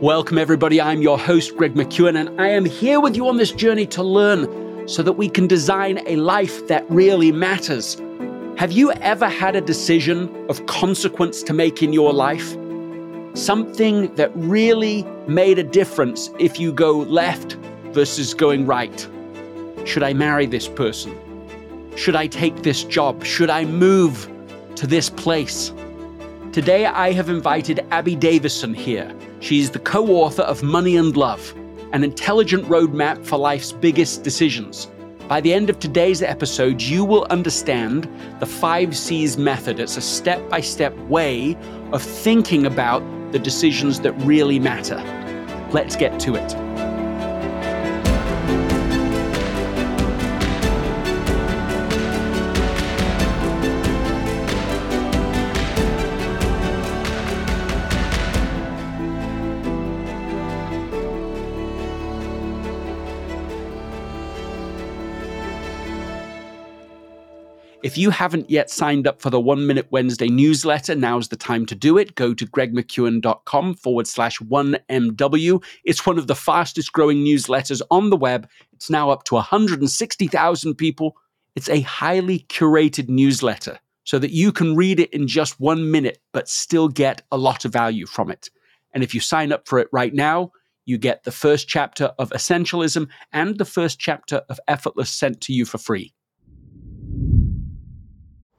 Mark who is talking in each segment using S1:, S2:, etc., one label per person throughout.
S1: Welcome, everybody. I'm your host, Greg McKeown, and I am here with you on this journey to learn so that we can design a life that really matters. Have you ever had a decision of consequence to make in your life? Something that really made a difference if you go left versus going right. Should I marry this person? Should I take this job? Should I move to this place? Today, I have invited Abby Davisson here. She's the co author of Money and Love, an intelligent roadmap for life's biggest decisions. By the end of today's episode, you will understand the 5 C's method. It's a step by step way of thinking about the decisions that really matter. Let's get to it. If you haven't yet signed up for the One Minute Wednesday newsletter, now's the time to do it. Go to gregmckeown.com forward slash 1MW. It's one of the fastest growing newsletters on the web. It's now up to 160,000 people. It's a highly curated newsletter so that you can read it in just one minute, but still get a lot of value from it. And if you sign up for it right now, you get the first chapter of Essentialism and the first chapter of Effortless sent to you for free.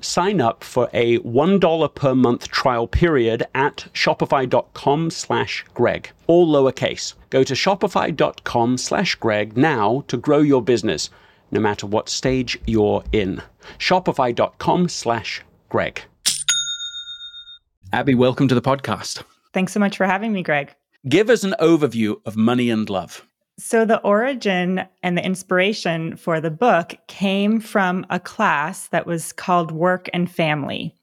S1: sign up for a $1 per month trial period at shopify.com slash greg all lowercase. Go to shopify.com slash greg now to grow your business no matter what stage you're in. shopify.com slash greg. Abby welcome to the podcast.
S2: Thanks so much for having me greg.
S1: Give us an overview of money and love
S2: so, the origin and the inspiration for the book came from a class that was called Work and Family.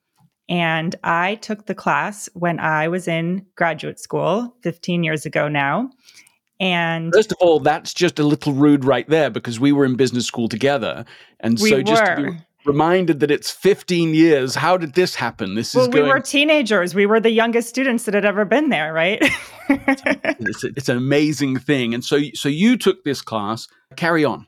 S2: And I took the class when I was in graduate school 15 years ago now. And
S1: first of all, that's just a little rude right there because we were in business school together. And so, just were. to be reminded that it's 15 years. How did this happen? This
S2: well,
S1: is going...
S2: we were teenagers. We were the youngest students that had ever been there, right?
S1: it's, a, it's an amazing thing. And so, so you took this class. Carry on.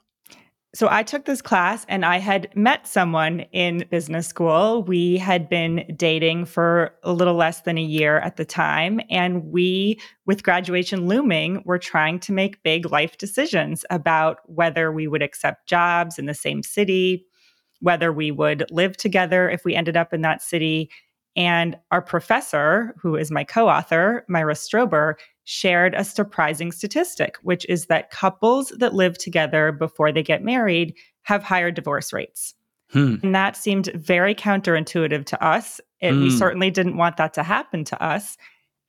S2: So I took this class and I had met someone in business school. We had been dating for a little less than a year at the time. And we, with graduation looming, were trying to make big life decisions about whether we would accept jobs in the same city, whether we would live together if we ended up in that city. And our professor, who is my co author, Myra Strober, shared a surprising statistic, which is that couples that live together before they get married have higher divorce rates. Hmm. And that seemed very counterintuitive to us. It, hmm. We certainly didn't want that to happen to us.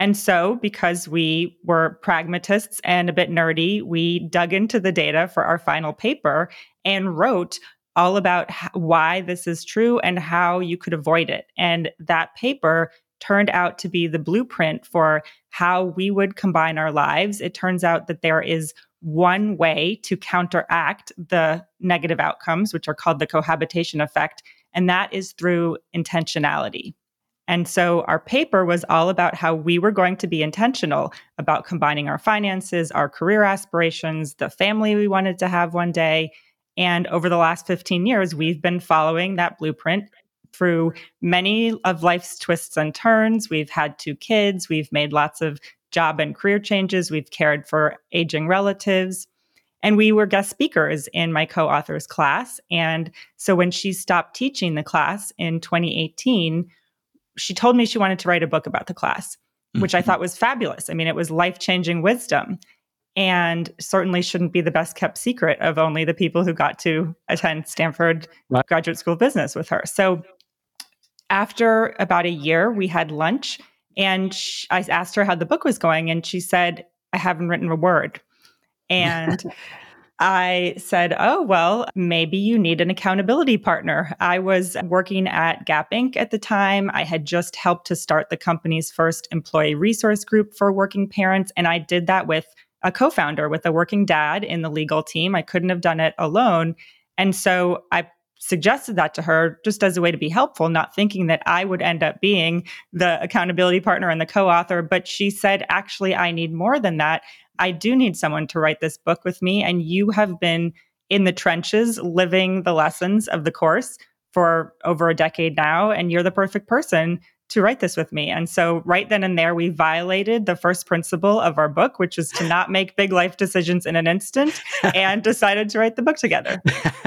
S2: And so, because we were pragmatists and a bit nerdy, we dug into the data for our final paper and wrote all about why this is true and how you could avoid it. And that paper turned out to be the blueprint for how we would combine our lives. It turns out that there is one way to counteract the negative outcomes, which are called the cohabitation effect, and that is through intentionality. And so our paper was all about how we were going to be intentional about combining our finances, our career aspirations, the family we wanted to have one day. And over the last 15 years, we've been following that blueprint through many of life's twists and turns. We've had two kids, we've made lots of job and career changes, we've cared for aging relatives. And we were guest speakers in my co author's class. And so when she stopped teaching the class in 2018, she told me she wanted to write a book about the class, mm-hmm. which I mm-hmm. thought was fabulous. I mean, it was life changing wisdom and certainly shouldn't be the best kept secret of only the people who got to attend Stanford right. Graduate School of Business with her. So after about a year, we had lunch and she, I asked her how the book was going, and she said, I haven't written a word. And I said, Oh, well, maybe you need an accountability partner. I was working at Gap Inc. at the time. I had just helped to start the company's first employee resource group for working parents. And I did that with a co founder, with a working dad in the legal team. I couldn't have done it alone. And so I suggested that to her just as a way to be helpful, not thinking that I would end up being the accountability partner and the co author. But she said, actually, I need more than that. I do need someone to write this book with me. And you have been in the trenches living the lessons of the course for over a decade now. And you're the perfect person to write this with me. And so, right then and there, we violated the first principle of our book, which is to not make big life decisions in an instant, and decided to write the book together.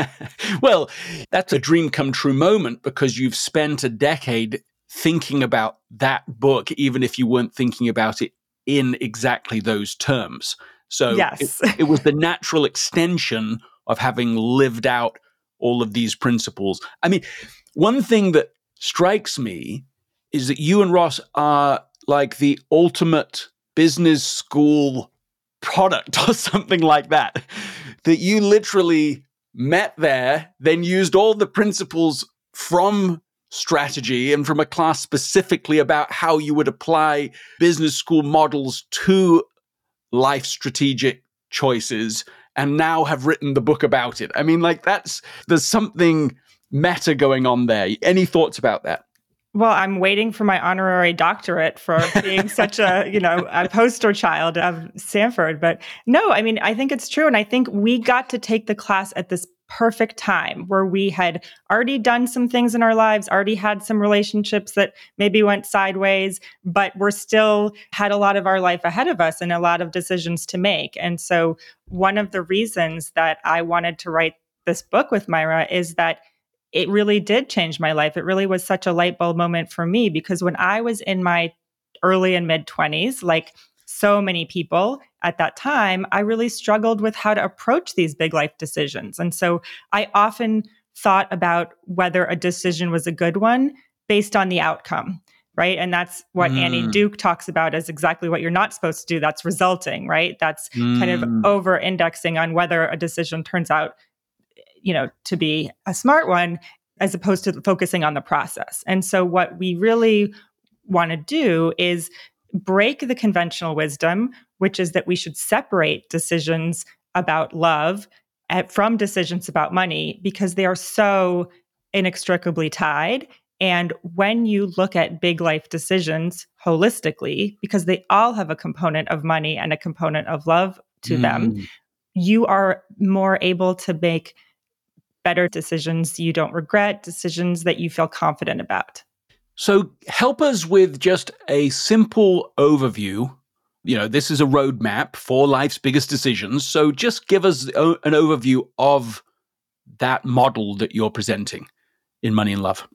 S1: well, that's a dream come true moment because you've spent a decade thinking about that book, even if you weren't thinking about it in exactly those terms. So
S2: yes.
S1: it, it was the natural extension of having lived out all of these principles. I mean, one thing that strikes me is that you and Ross are like the ultimate business school product or something like that. That you literally met there, then used all the principles from strategy and from a class specifically about how you would apply business school models to life strategic choices and now have written the book about it. I mean, like that's there's something meta going on there. Any thoughts about that?
S2: Well, I'm waiting for my honorary doctorate for being such a, you know, a poster child of Stanford. But no, I mean, I think it's true. And I think we got to take the class at this perfect time where we had already done some things in our lives, already had some relationships that maybe went sideways, but we're still had a lot of our life ahead of us and a lot of decisions to make. And so, one of the reasons that I wanted to write this book with Myra is that it really did change my life. It really was such a light bulb moment for me because when I was in my early and mid 20s, like so many people at that time, I really struggled with how to approach these big life decisions. And so I often thought about whether a decision was a good one based on the outcome. Right. And that's what mm. Annie Duke talks about as exactly what you're not supposed to do. That's resulting, right? That's mm. kind of mm. over indexing on whether a decision turns out, you know, to be a smart one as opposed to focusing on the process. And so what we really want to do is break the conventional wisdom, which is that we should separate decisions about love at, from decisions about money because they are so inextricably tied. And when you look at big life decisions holistically, because they all have a component of money and a component of love to mm. them, you are more able to make better decisions you don't regret, decisions that you feel confident about.
S1: So help us with just a simple overview. You know, this is a roadmap for life's biggest decisions. So just give us an overview of that model that you're presenting in Money and Love.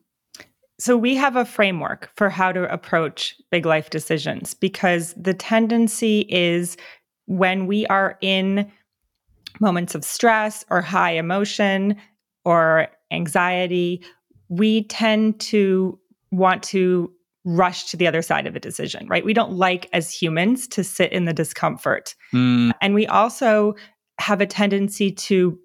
S2: So, we have a framework for how to approach big life decisions because the tendency is when we are in moments of stress or high emotion or anxiety, we tend to want to rush to the other side of a decision, right? We don't like as humans to sit in the discomfort. Mm. And we also have a tendency to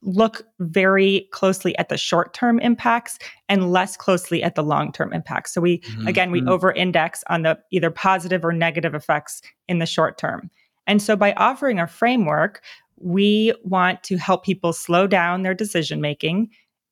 S2: look very closely at the short term impacts and less closely at the long term impacts. So we mm-hmm. again we mm-hmm. over index on the either positive or negative effects in the short term. And so by offering a framework, we want to help people slow down their decision making,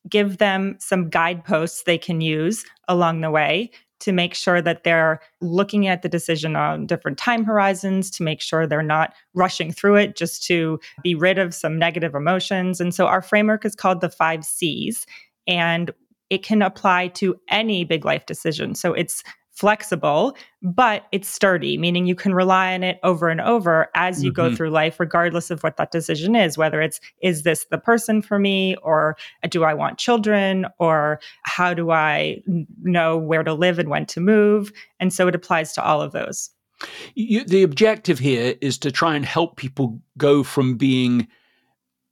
S2: give them some guideposts they can use along the way to make sure that they're looking at the decision on different time horizons, to make sure they're not rushing through it just to be rid of some negative emotions. And so our framework is called the five C's, and it can apply to any big life decision. So it's flexible, but it's sturdy, meaning you can rely on it over and over as you mm-hmm. go through life, regardless of what that decision is, whether it's, is this the person for me, or do I want children, or how do I know where to live and when to move? And so it applies to all of those.
S1: You, the objective here is to try and help people go from being,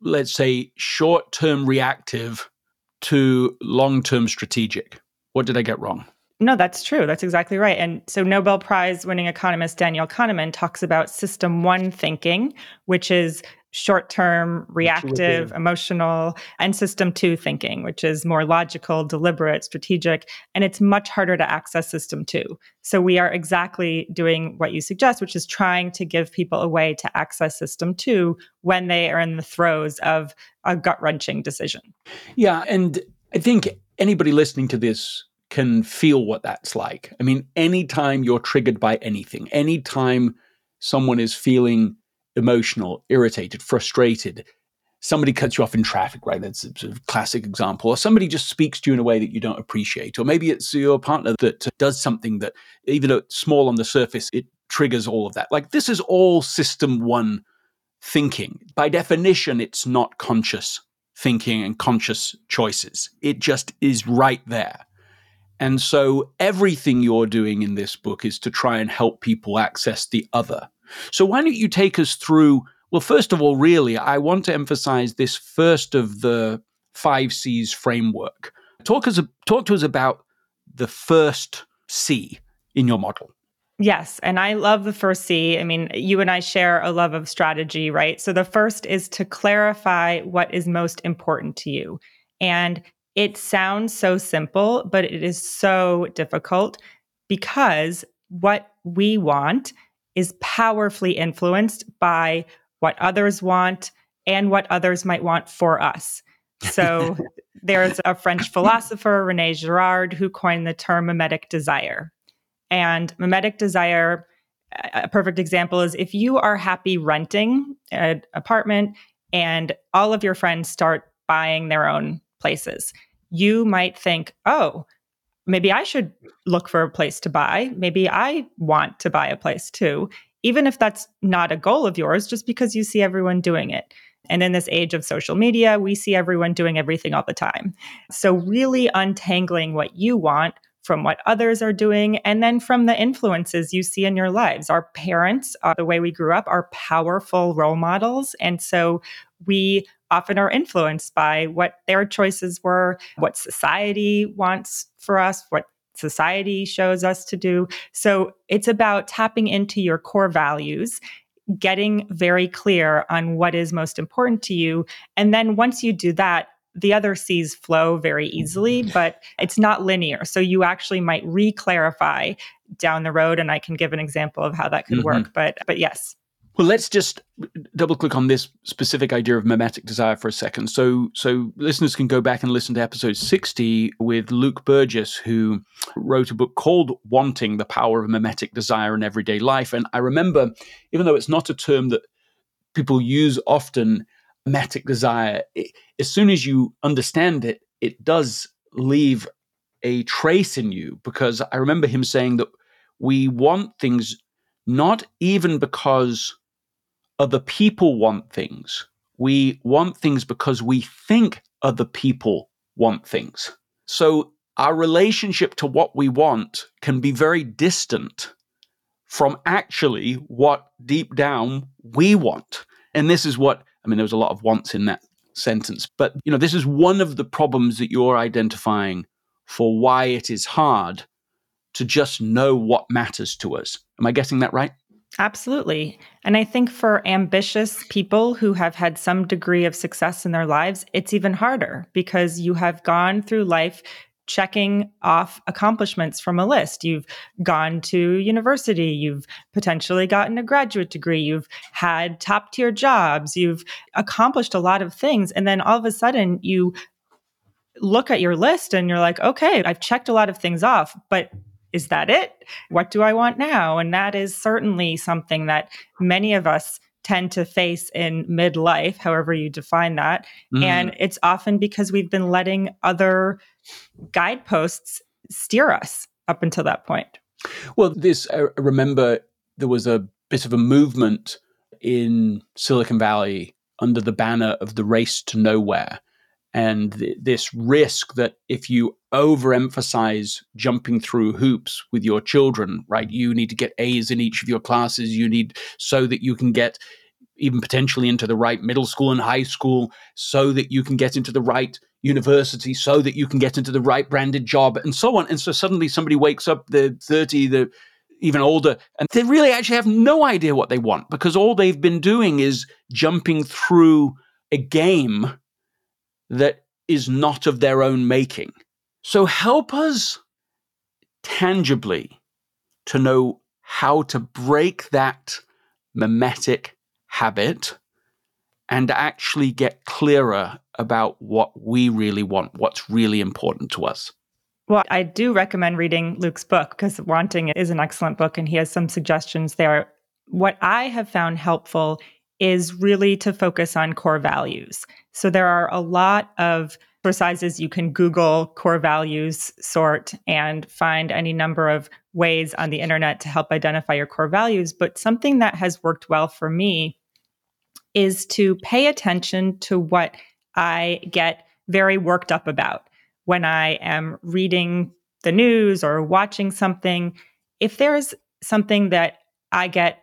S1: let's say, short term reactive to long term strategic. What did I get wrong?
S2: No, that's true. That's exactly right. And so Nobel Prize winning economist Daniel Kahneman talks about system one thinking, which is short term, reactive, emotional, and system two thinking, which is more logical, deliberate, strategic. And it's much harder to access system two. So we are exactly doing what you suggest, which is trying to give people a way to access system two when they are in the throes of a gut wrenching decision.
S1: Yeah. And I think anybody listening to this can feel what that's like. I mean, anytime you're triggered by anything, anytime someone is feeling emotional, irritated, frustrated, somebody cuts you off in traffic, right? That's a sort of classic example. Or somebody just speaks to you in a way that you don't appreciate. Or maybe it's your partner that uh, does something that, even though it's small on the surface, it triggers all of that. Like this is all system one thinking. By definition, it's not conscious thinking and conscious choices. It just is right there. And so everything you're doing in this book is to try and help people access the other. So why don't you take us through? Well, first of all, really, I want to emphasize this first of the five C's framework. Talk us talk to us about the first C in your model.
S2: Yes. And I love the first C. I mean, you and I share a love of strategy, right? So the first is to clarify what is most important to you. And it sounds so simple, but it is so difficult because what we want is powerfully influenced by what others want and what others might want for us. So there's a French philosopher, Rene Girard, who coined the term mimetic desire. And mimetic desire, a perfect example is if you are happy renting an apartment and all of your friends start buying their own places. You might think, oh, maybe I should look for a place to buy. Maybe I want to buy a place too, even if that's not a goal of yours, just because you see everyone doing it. And in this age of social media, we see everyone doing everything all the time. So, really untangling what you want from what others are doing, and then from the influences you see in your lives. Our parents, uh, the way we grew up, are powerful role models. And so, we often are influenced by what their choices were, what society wants for us, what society shows us to do. So it's about tapping into your core values, getting very clear on what is most important to you. And then once you do that, the other C's flow very easily, but it's not linear. So you actually might re-clarify down the road. And I can give an example of how that could mm-hmm. work. But but yes.
S1: Well, let's just double click on this specific idea of mimetic desire for a second. So, so listeners can go back and listen to episode 60 with Luke Burgis, who wrote a book called Wanting the Power of Mimetic Desire in Everyday Life. And I remember, even though it's not a term that people use often, mimetic desire, it, as soon as you understand it, it does leave a trace in you because I remember him saying that we want things not even because other people want things. We want things because we think other people want things. So our relationship to what we want can be very distant from actually what deep down we want. And this is what, I mean, there was a lot of wants in that sentence, but you know, this is one of the problems that you're identifying for why it is hard to just know what matters to us. Am I getting that right?
S2: Absolutely. And I think for ambitious people who have had some degree of success in their lives, it's even harder because you have gone through life checking off accomplishments from a list. You've gone to university, you've potentially gotten a graduate degree, you've had top tier jobs, you've accomplished a lot of things. And then all of a sudden you look at your list and you're like, okay, I've checked a lot of things off, but is that it? What do I want now? And that is certainly something that many of us tend to face in midlife, however you define that. Mm. And it's often because we've been letting other guideposts steer us up until that point.
S1: Well, this, I remember there was a bit of a movement in Silicon Valley under the banner of the race to nowhere and th- this risk that if you overemphasize jumping through hoops with your children, right, you need to get A's in each of your classes, you need so that you can get even potentially into the right middle school and high school, so that you can get into the right university, so that you can get into the right branded job, and so on. And so suddenly somebody wakes up, the 30, the even older, and they really actually have no idea what they want because all they've been doing is jumping through a game that is not of their own making. So help us tangibly to know how to break that mimetic habit and actually get clearer about what we really want, what's really important to us.
S2: Well, I do recommend reading Luke's book because Wanting is an excellent book and he has some suggestions there. What I have found helpful is really to focus on core values. So there are a lot of exercises you can Google core values sort and find any number of ways on the internet to help identify your core values. But something that has worked well for me is to pay attention to what I get very worked up about when I am reading the news or watching something. If there's something that I get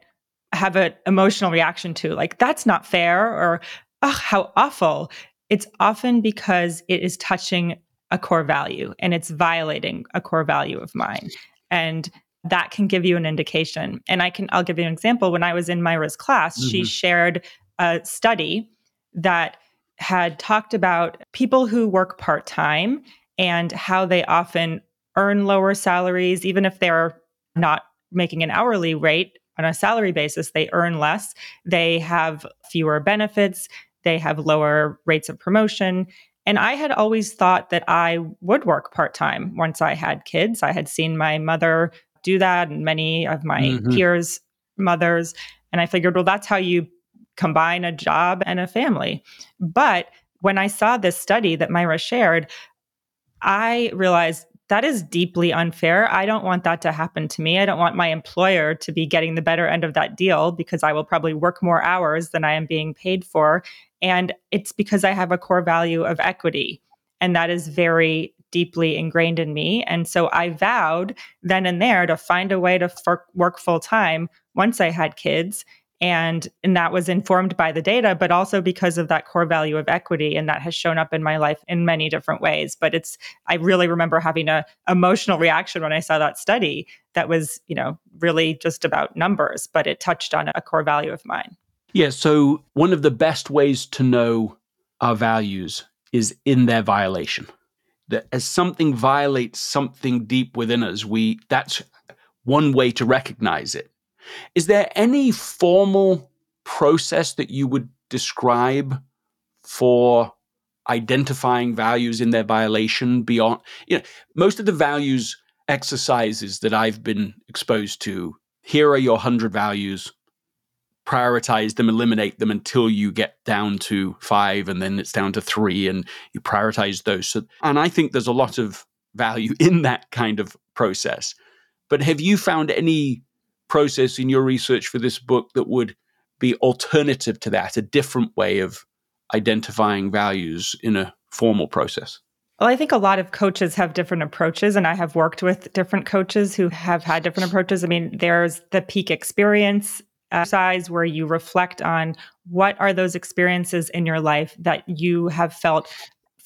S2: have an emotional reaction to, like, that's not fair, or, oh, how awful. It's often because it is touching a core value and it's violating a core value of mine. And that can give you an indication. And I can, I'll give you an example. When I was in Myra's class, mm-hmm. she shared a study that had talked about people who work part time and how they often earn lower salaries, even if they're not making an hourly rate on a salary basis, they earn less, they have fewer benefits, they have lower rates of promotion. And I had always thought that I would work part time once I had kids. I had seen my mother do that and many of my mm-hmm. peers' mothers. And I figured, well, that's how you combine a job and a family. But when I saw this study that Myra shared, I realized that is deeply unfair. I don't want that to happen to me. I don't want my employer to be getting the better end of that deal because I will probably work more hours than I am being paid for. And it's because I have a core value of equity. And that is very deeply ingrained in me. And so I vowed then and there to find a way to f- work full time once I had kids and and that was informed by the data but also because of that core value of equity and that has shown up in my life in many different ways. But it's i really remember having a emotional reaction when i saw that study that was you know really just about numbers but it touched on a core value of mine.
S1: Yeah so one of the best ways to know our values is in their violation. That as something violates something deep within us we that's one way to recognize it is there any formal process that you would describe for identifying values in their violation beyond you know most of the values exercises that I've been exposed to here are your 100 values prioritize them eliminate them until you get down to 5 and then it's down to 3 and you prioritize those. So, and I think there's a lot of value in that kind of process. But have you found any process in your research for this book that would be alternative to that, a different way of identifying values in a formal process?
S2: Well, I think a lot of coaches have different approaches, and I have worked with different coaches who have had different approaches. I mean, there's the peak experience uh, exercise where you reflect on what are those experiences in your life that you have felt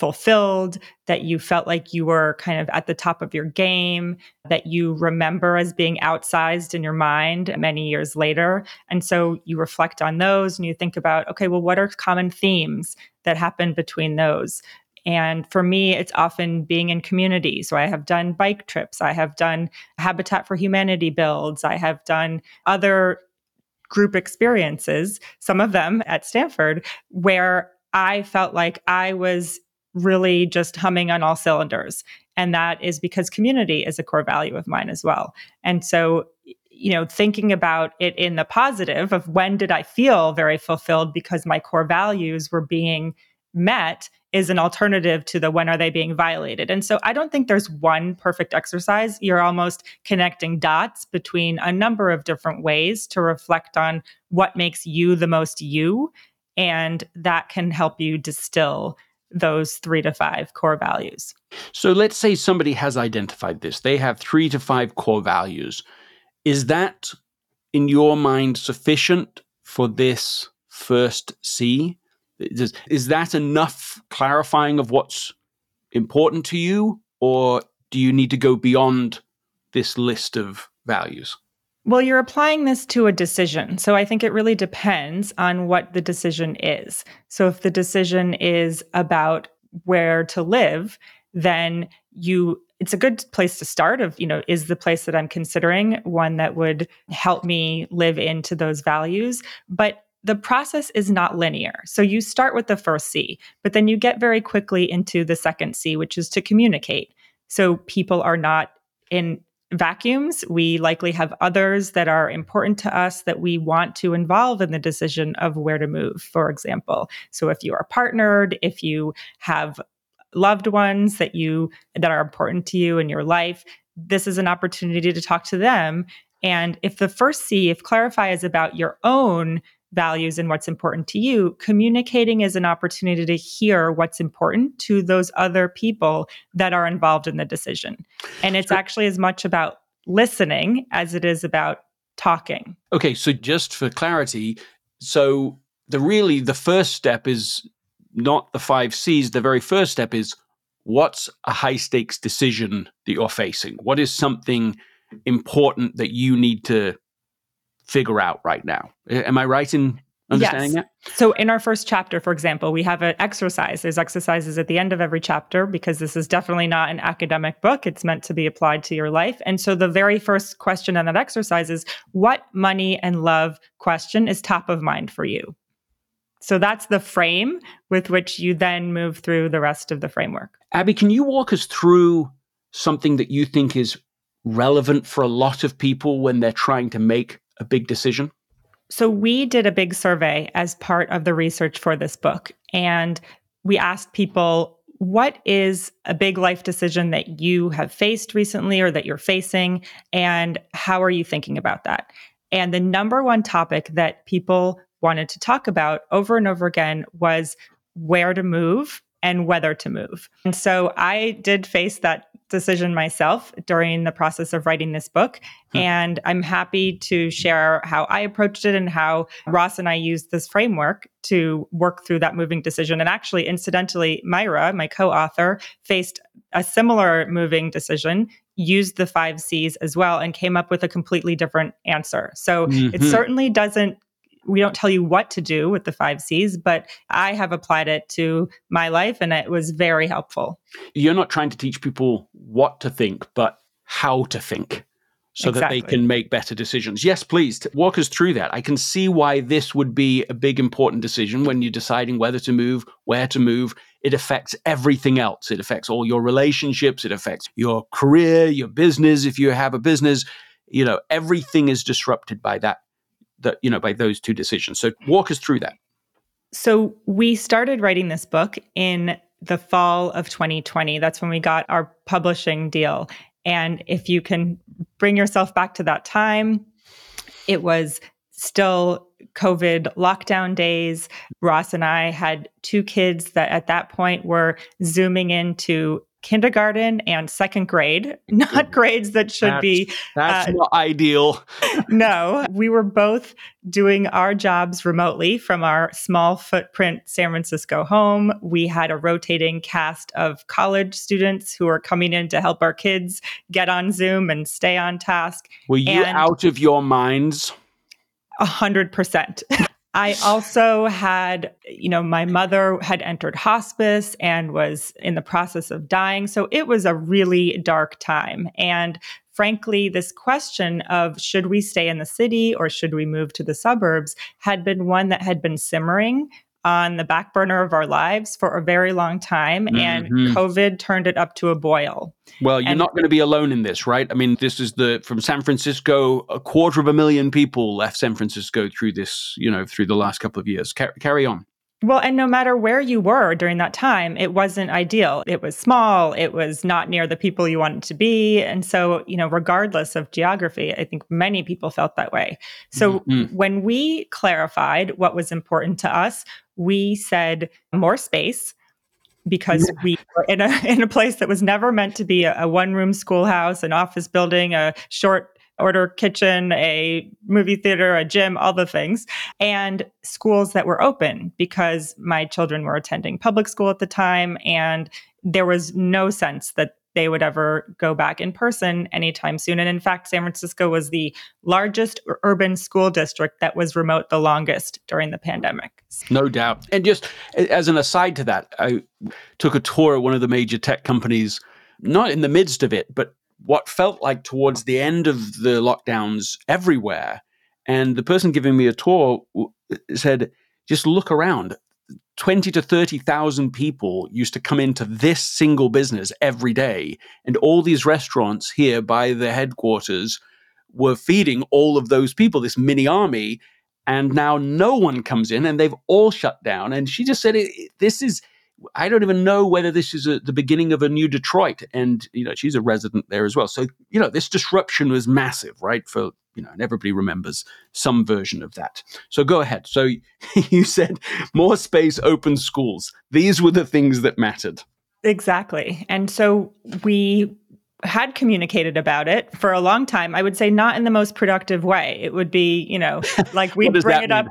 S2: fulfilled, that you felt like you were kind of at the top of your game, that you remember as being outsized in your mind many years later. And so you reflect on those and you think about, okay, well, what are common themes that happen between those? And for me, it's often being in community. So I have done bike trips, I have done Habitat for Humanity builds, I have done other group experiences, some of them at Stanford, where I felt like I was really just humming on all cylinders. And that is because community is a core value of mine as well. And so, you know, thinking about it in the positive of when did I feel very fulfilled because my core values were being met is an alternative to the when are they being violated. And so I don't think there's one perfect exercise. You're almost connecting dots between a number of different ways to reflect on what makes you the most you. And that can help you distill those three to five core values.
S1: So let's say somebody has identified this, they have three to five core values. Is that, in your mind, sufficient for this first C? Is, is that enough clarifying of what's important to you, or do you need to go beyond this list of values?
S2: Well, you're applying this to a decision. So I think it really depends on what the decision is. So if the decision is about where to live, then you it's a good place to start of, you know, is the place that I'm considering one that would help me live into those values, but the process is not linear. So you start with the first C, but then you get very quickly into the second C, which is to communicate. So people are not in vacuums. We likely have others that are important to us that we want to involve in the decision of where to move, for example. So if you are partnered, if you have loved ones that you that are important to you in your life, this is an opportunity to talk to them. And if the first C, if clarify is about your own values and what's important to you, communicating is an opportunity to hear what's important to those other people that are involved in the decision. And it's actually as much about listening as it is about talking.
S1: Okay, so just for clarity, so the really the first step is not the 5 Cs, the very first step is what's a high stakes decision that you're facing? What is something important that you need to figure out right now. Am I right in understanding yes. that?
S2: So, in our first chapter, for example, we have an exercise. There's exercises at the end of every chapter because this is definitely not an academic book. It's meant to be applied to your life. And so, the very first question on that exercise is what money and love question is top of mind for you? So, that's the frame with which you then move through the rest of the framework.
S1: Abby, can you walk us through something that you think is relevant for a lot of people when they're trying to make a big decision?
S2: So, we did a big survey as part of the research for this book. And we asked people, what is a big life decision that you have faced recently or that you're facing? And how are you thinking about that? And the number one topic that people wanted to talk about over and over again was where to move and whether to move. And so I did face that decision myself during the process of writing this book. Hmm. And I'm happy to share how I approached it and how Ross and I used this framework to work through that moving decision. And actually, incidentally, Myra, my co author, faced a similar moving decision used the five C's as well and came up with a completely different answer. So mm-hmm. it certainly doesn't we don't tell you what to do with the five C's, but I have applied it to my life and it was very helpful.
S1: You're not trying to teach people what to think, but how to think so exactly. that they can make better decisions. Yes, please walk us through that. I can see why this would be a big, important decision when you're deciding whether to move, where to move. It affects everything else. It affects all your relationships. It affects your career, your business. If you have a business, you know, everything is disrupted by that that you know by those two decisions. So walk us through that.
S2: So we started writing this book in the fall of 2020. That's when we got our publishing deal. And if you can bring yourself back to that time, it was still COVID lockdown days. Ross and I had two kids that at that point were zooming into kindergarten and second grade, not grades that should
S1: that's,
S2: be.
S1: That's uh, not ideal.
S2: no, we were both doing our jobs remotely from our small footprint San Francisco home. We had a rotating cast of college students who were coming in to help our kids get on Zoom and stay on task.
S1: Were you and out of your minds?
S2: A hundred percent. I also had, you know, my mother had entered hospice and was in the process of dying. So it was a really dark time. And frankly, this question of should we stay in the city or should we move to the suburbs had been one that had been simmering on the back burner of our lives for a very long time mm-hmm. and covid turned it up to a boil.
S1: Well you're and, not going to be alone in this right? I mean this is the from san francisco a quarter of a million people left san francisco through this you know through the last couple of years. Car- carry on
S2: well, and no matter where you were during that time, it wasn't ideal. It was small, it was not near the people you wanted to be. And so, you know, regardless of geography, I think many people felt that way. So mm-hmm. when we clarified what was important to us, we said more space because yeah. we were in a in a place that was never meant to be a, a one room schoolhouse, an office building, a short order kitchen, a movie theater, a gym, all the things, and schools that were open because my children were attending public school at the time. And there was no sense that they would ever go back in person anytime soon. And in fact, San Francisco was the largest urban school district that was remote the longest during the pandemic.
S1: No doubt. And just as an aside to that, I took a tour of one of the major tech companies, not in the midst of it, but what felt like towards the end of the lockdowns everywhere. And the person giving me a tour said, just look around. 20 to 30,000 people used to come into this single business every day. And all these restaurants here by the headquarters were feeding all of those people, this mini army. And now no one comes in and they've all shut down. And she just said, This is I don't even know whether this is a, the beginning of a new Detroit. And, you know, she's a resident there as well. So, you know, this disruption was massive, right? For, you know, and everybody remembers some version of that. So go ahead. So you said more space, open schools. These were the things that mattered.
S2: Exactly. And so we had communicated about it for a long time. I would say not in the most productive way. It would be, you know, like we bring it mean? up.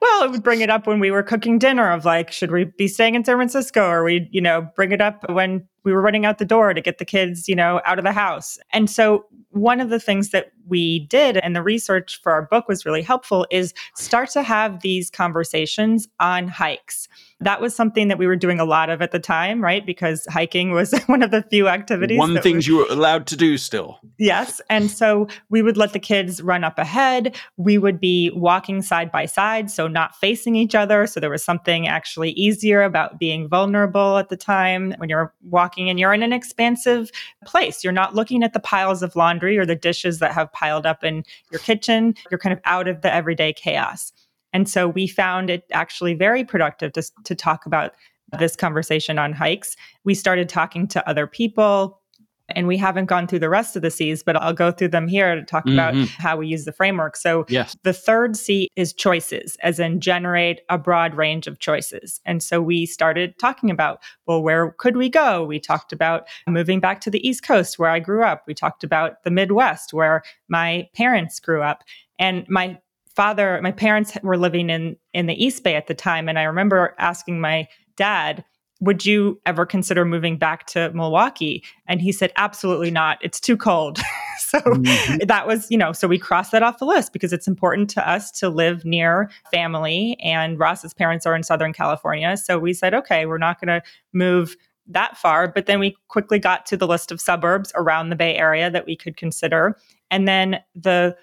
S2: Well, it would bring it up when we were cooking dinner of like, should we be staying in San Francisco? Or we, you know, bring it up when we were running out the door to get the kids, you know, out of the house. And so one of the things that we did and the research for our book was really helpful is start to have these conversations on hikes that was something that we were doing a lot of at the time, right? Because hiking was one of the few activities.
S1: One things you were allowed to do still.
S2: Yes. And so we would let the kids run up ahead. We would be walking side by side, so not facing each other. So there was something actually easier about being vulnerable at the time when you're walking and you're in an expansive place. You're not looking at the piles of laundry or the dishes that have piled up in your kitchen. You're kind of out of the everyday chaos. And so we found it actually very productive to, to talk about this conversation on hikes. We started talking to other people. And we haven't gone through the rest of the C's, but I'll go through them here to talk mm-hmm. about how we use the framework. So,
S1: yes.
S2: the third C is choices, as in generate a broad range of choices. And so we started talking about, well, where could we go? We talked about moving back to the East Coast, where I grew up. We talked about the Midwest, where my parents grew up. And my father, my parents were living in in the East Bay at the time, and I remember asking my dad, "Would you ever consider moving back to Milwaukee?" And he said, "Absolutely not. It's too cold." so mm-hmm. that was, you know, so we crossed that off the list because it's important to us to live near family. And Ross's parents are in Southern California, so we said, "Okay, we're not going to move." that far, but then we quickly got to the list of suburbs around the Bay Area that we could consider. And then the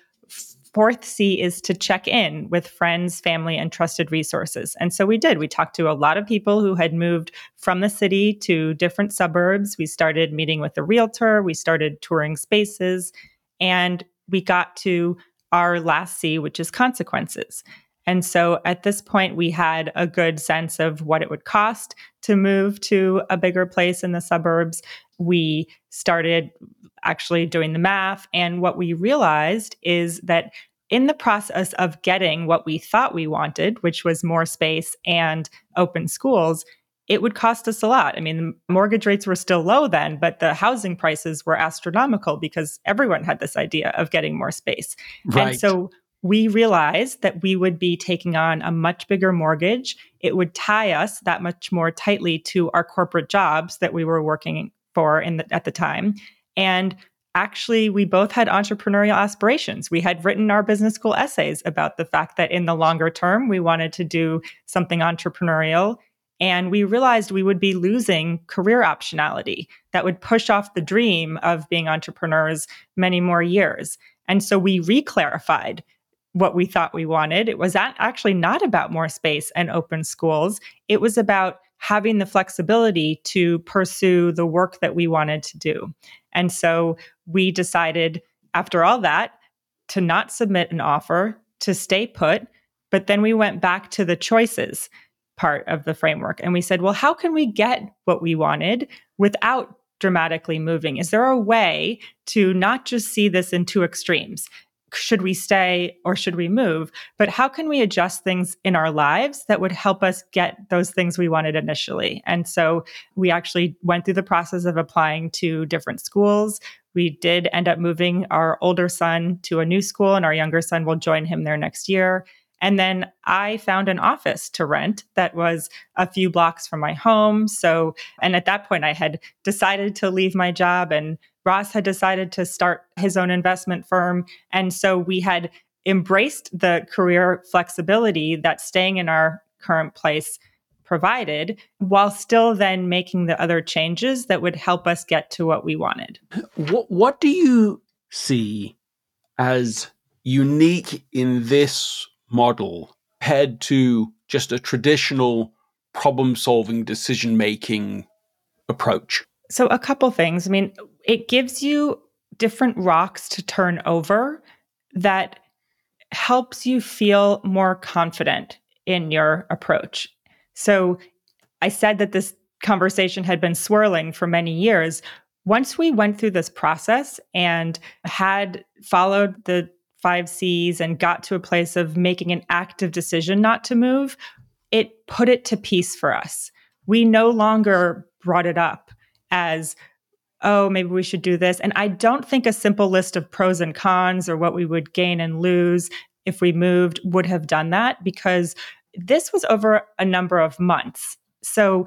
S2: fourth C is to check in with friends, family, and trusted resources. And so we did. We talked to a lot of people who had moved from the city to different suburbs. We started meeting with a realtor, we started touring spaces, and we got to our last C, which is consequences. And so at this point, we had a good sense of what it would cost to move to a bigger place in the suburbs. We started actually doing the math. And what we realized is that in the process of getting what we thought we wanted, which was more space and open schools, it would cost us a lot. I mean, the mortgage rates were still low then, but the housing prices were astronomical because everyone had this idea of getting more space.
S1: Right.
S2: And so we realized that we would be taking on a much bigger mortgage. It would tie us that much more tightly to our corporate jobs that we were working for in the, at the time. And actually, we both had entrepreneurial aspirations. We had written our business school essays about the fact that in the longer term, we wanted to do something entrepreneurial. And we realized we would be losing career optionality that would push off the dream of being entrepreneurs many more years. And so we reclarified what we thought we wanted. It was actually not about more space and open schools. It was about having the flexibility to pursue the work that we wanted to do. And so we decided after all that to not submit an offer, to stay put. But then we went back to the choices part of the framework and we said, well, how can we get what we wanted without dramatically moving? Is there a way to not just see this in two extremes? Should we stay or should we move? But how can we adjust things in our lives that would help us get those things we wanted initially? And so we actually went through the process of applying to different schools. We did end up moving our older son to a new school, and our younger son will join him there next year. And then I found an office to rent that was a few blocks from my home. So, and at that point, I had decided to leave my job and Ross had decided to start his own investment firm. And so we had embraced the career flexibility that staying in our current place provided while still then making the other changes that would help us get to what we wanted.
S1: What, what do you see as unique in this model compared to just a traditional problem solving decision making approach?
S2: So, a couple things. I mean, it gives you different rocks to turn over that helps you feel more confident in your approach. So, I said that this conversation had been swirling for many years. Once we went through this process and had followed the five C's and got to a place of making an active decision not to move, it put it to peace for us. We no longer brought it up as oh, maybe we should do this. And I don't think a simple list of pros and cons or what we would gain and lose if we moved would have done that because this was over a number of months. So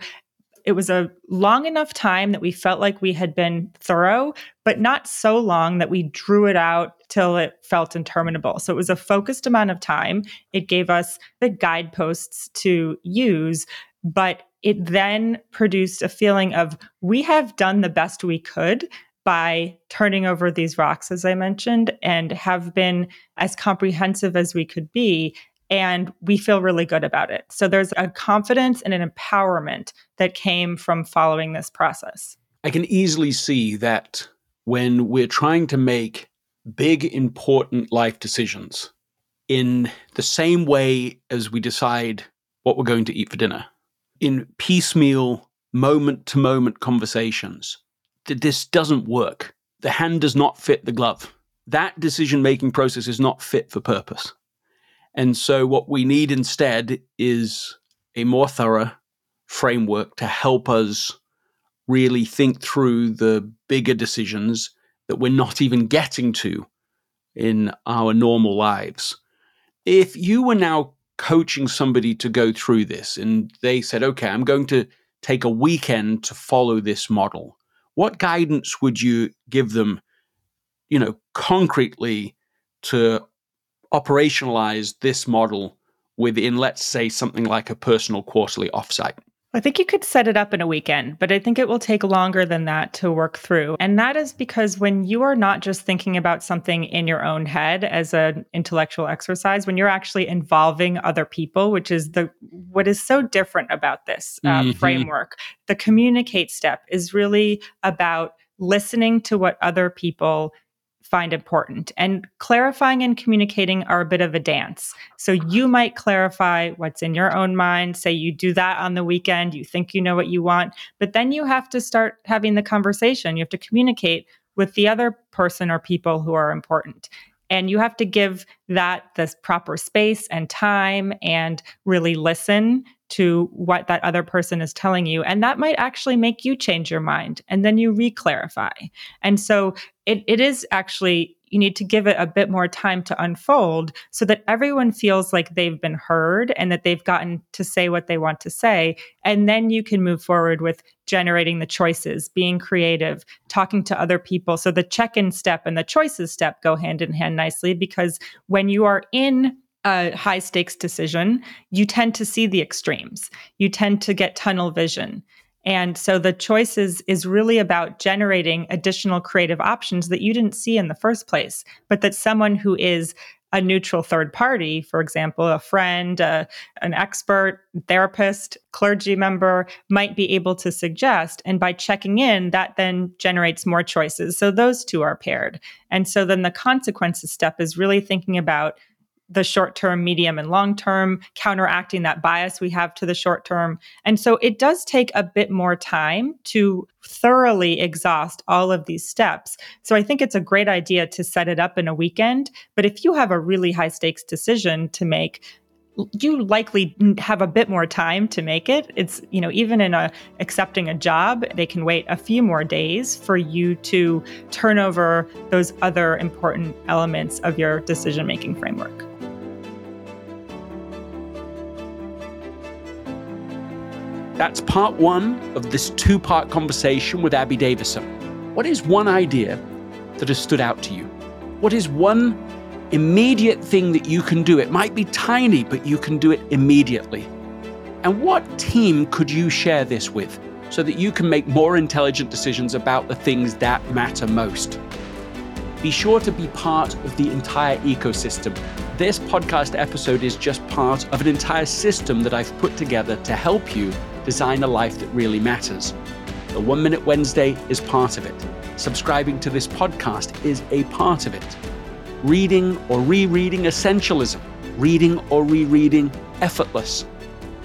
S2: it was a long enough time that we felt like we had been thorough, but not so long that we drew it out till it felt interminable. So it was a focused amount of time. It gave us the guideposts to use, but it then produced a feeling of we have done the best we could by turning over these rocks, as I mentioned, and have been as comprehensive as we could be. And we feel really good about it. So there's a confidence and an empowerment that came from following this process.
S1: I can easily see that when we're trying to make big, important life decisions in the same way as we decide what we're going to eat for dinner, in piecemeal, moment to moment conversations this doesn't work. The hand does not fit the glove. That decision making process is not fit for purpose. And so, what we need instead is a more thorough framework to help us really think through the bigger decisions that we're not even getting to in our normal lives. If you were now coaching somebody to go through this and they said, okay, I'm going to take a weekend to follow this model, what guidance would you give them, you know, concretely to operationalize this model within, let's say, something like a personal quarterly offsite?
S2: I think you could set it up in a weekend, but I think it will take longer than that to work through. And that is because when you are not just thinking about something in your own head as an intellectual exercise, when you're actually involving other people, which is the what is so different about this uh, mm-hmm. framework, the communicate step is really about listening to what other people find important. And clarifying and communicating are a bit of a dance. So you might clarify what's in your own mind. Say you do that on the weekend, you think you know what you want, but then you have to start having the conversation. You have to communicate with the other person or people who are important. And you have to give that the proper space and time and really listen to what that other person is telling you. And that might actually make you change your mind. And then you re-clarify. And so it, it is actually you need to give it a bit more time to unfold so that everyone feels like they've been heard and that they've gotten to say what they want to say. And then you can move forward with generating the choices, being creative, talking to other people. So the check in step and the choices step go hand in hand nicely because when you are in a high stakes decision, you tend to see the extremes. You tend to get tunnel vision. And so the choices is really about generating additional creative options that you didn't see in the first place, but that someone who is a neutral third party, for example, a friend, uh, an expert, therapist, clergy member, might be able to suggest. And by checking in, that then generates more choices. So those two are paired. And so then the consequences step is really thinking about the short term, medium, and long term, counteracting that bias we have to the short term. And so it does take a bit more time to thoroughly exhaust all of these steps. So I think it's a great idea to set it up in a weekend. But if you have a really high stakes decision to make, you likely have a bit more time to make it it's you know even in a accepting a job they can wait a few more days for you to turn over those other important elements of your decision making framework
S1: That's part one of this two part conversation with Abby Davisson. What is one idea that has stood out to you? What is one immediate thing that you can do? It might be tiny, but you can do it immediately. And what team could you share this with so that you can make more intelligent decisions about the things that matter most? Be sure to be part of the entire ecosystem. This podcast episode is just part of an entire system that I've put together to help you design a life that really matters. The One Minute Wednesday is part of it. Subscribing to this podcast is a part of it. Reading or rereading Essentialism, reading or rereading Effortless.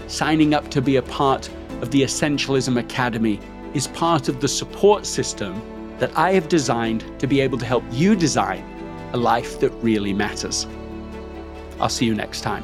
S1: Signing up to be a part of the Essentialism Academy is part of the support system that I have designed to be able to help you design a life that really matters. I'll see you next time.